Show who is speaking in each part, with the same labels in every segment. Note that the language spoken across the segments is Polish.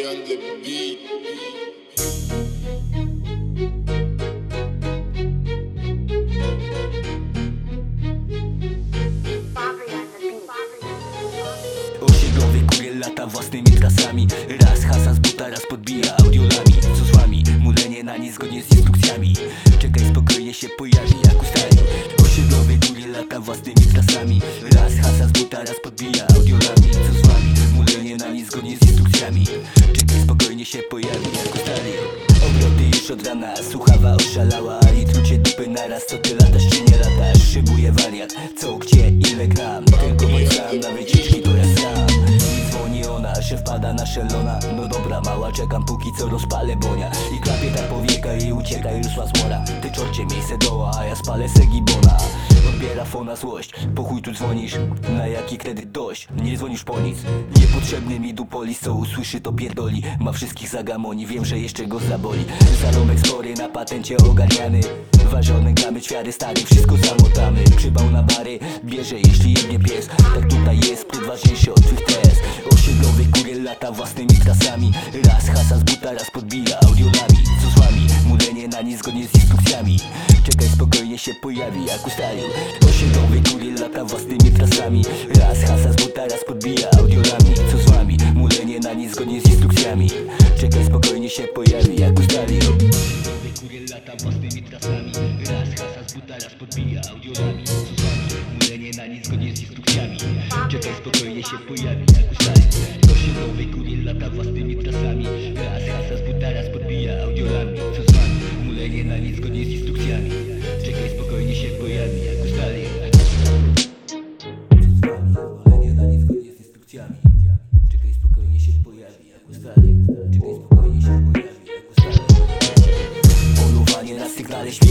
Speaker 1: the beat.
Speaker 2: Osiedlowy kurier lata własnymi trasami Zgodnie z instrukcjami. Czekaj spokojnie się pojawi jak ustali Obroty już od rana, słuchawa oszalała. I trucie dupy naraz, co ty latasz czy nie latasz? Szybuje wariat, co, gdzie, ile gram? Tylko mój sam na wycieczki to ja sam. Dzwoni ona, że wpada na szelona. No dobra mała, czekam póki co rozpalę bonia ucieka już ma zmora Ty czorcie miejsce doła, a ja spalę se gibona Odbiera fona złość, po chuj tu dzwonisz Na jaki kredyt dość, nie dzwonisz po nic. Niepotrzebny mi dupolis, co usłyszy to pierdoli. Ma wszystkich zagamoni, wiem, że jeszcze go zaboli. Zarobek spory na patencie ogarniany. Ważone gramy ćwiary stary, wszystko zamotamy. Przybał na bary, bierze jeśli jednie pies. Tak tutaj jest, spryt ważniejszy od twych tez Osiedlowy kurier lata własnymi trasami. Raz hasa z buta, raz podbija audiolami? Nie zgodnie z instrukcjami. Czekaj spokojnie się pojawi jak ustalił. Osiedlowy kurier lata własnymi trasami. Raz hasa z buta, raz podbija audiolami. Co z wami? Mulenie na nie zgodnie z instrukcjami. Czekaj spokojnie się pojawi jak ustalił. Osiedlowy kurier lata własnymi trasami Raz hasa z buta, raz podbija audiolami Co z wami? Mulenie na nie zgodnie z instrukcjami Czekaj spokojnie się pojawi jak ustalił. Osiedlowy kurier lata własnymi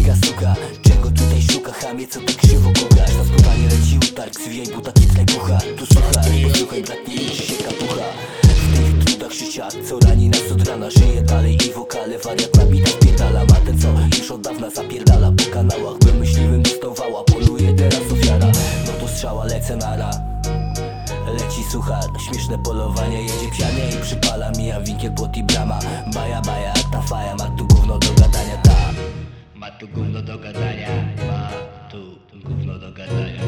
Speaker 2: śmiga suka Czego tutaj szuka? Chamie, co tak krzywo kukasz Na spotkanie leci utarg, zwijaj buta, kitkaj pucha Tu słuchaj, posłuchaj brat, nie liczy się kapucha. W tych trudach życia, co rani nas od rana. Żyje dalej i wokale, wariat nabita wpierdala. Ma ten co już od dawna zapierdala. Po kanałach, by myśliwym dostawała Poluje teraz ofiara, no to strzała lecę nara Leci suchar, śmieszne polowanie Jedzie pianie i przypala Mija winkiel, płot i brama. Baja, baja, ta faja Ma tu gówno do tu gówno do gadania. Ma tu gówno do gadania.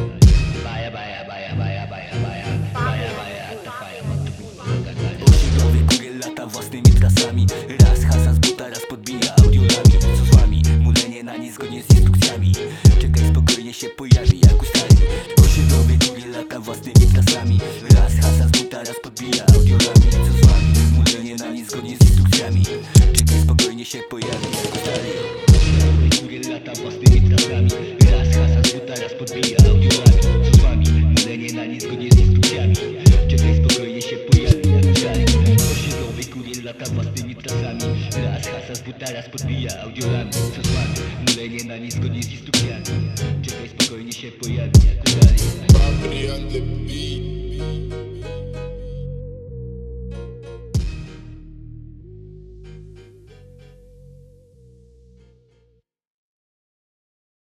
Speaker 2: Baja, baja, baja, baja, baja, baja. Baja, baja, ta faja Ma tu gówno do gadania. Osiedlowy lata własnymi trasami. Raz hasa z buta, raz podbija audiolami Co z wami? Mulenie na nie zgodnie z instrukcjami. Czekaj spokojnie się pojawi jak ustali. Osiedlowy kurier lata własnymi trasami. Raz hasa z buta, raz podbija audiolami Co z wami? Mulenie na nie zgodnie z instrukcjami. Czekaj spokojnie się pojawi jak Osiedlowy kurier lata własnymi Raz hasa z buta, raz podbija audiolami Co z wami? Mulenie na nie zgodnie z instrukcjami Czekaj spokojnie się pojawi jak ustali Osiedlowy kurier lata własnymi trasami. Raz hasa z buta, raz podbija audiolami Co z wami? Mulenie na nie zgodnie z instrukcjami Czekaj spokojnie się pojawi jak ustali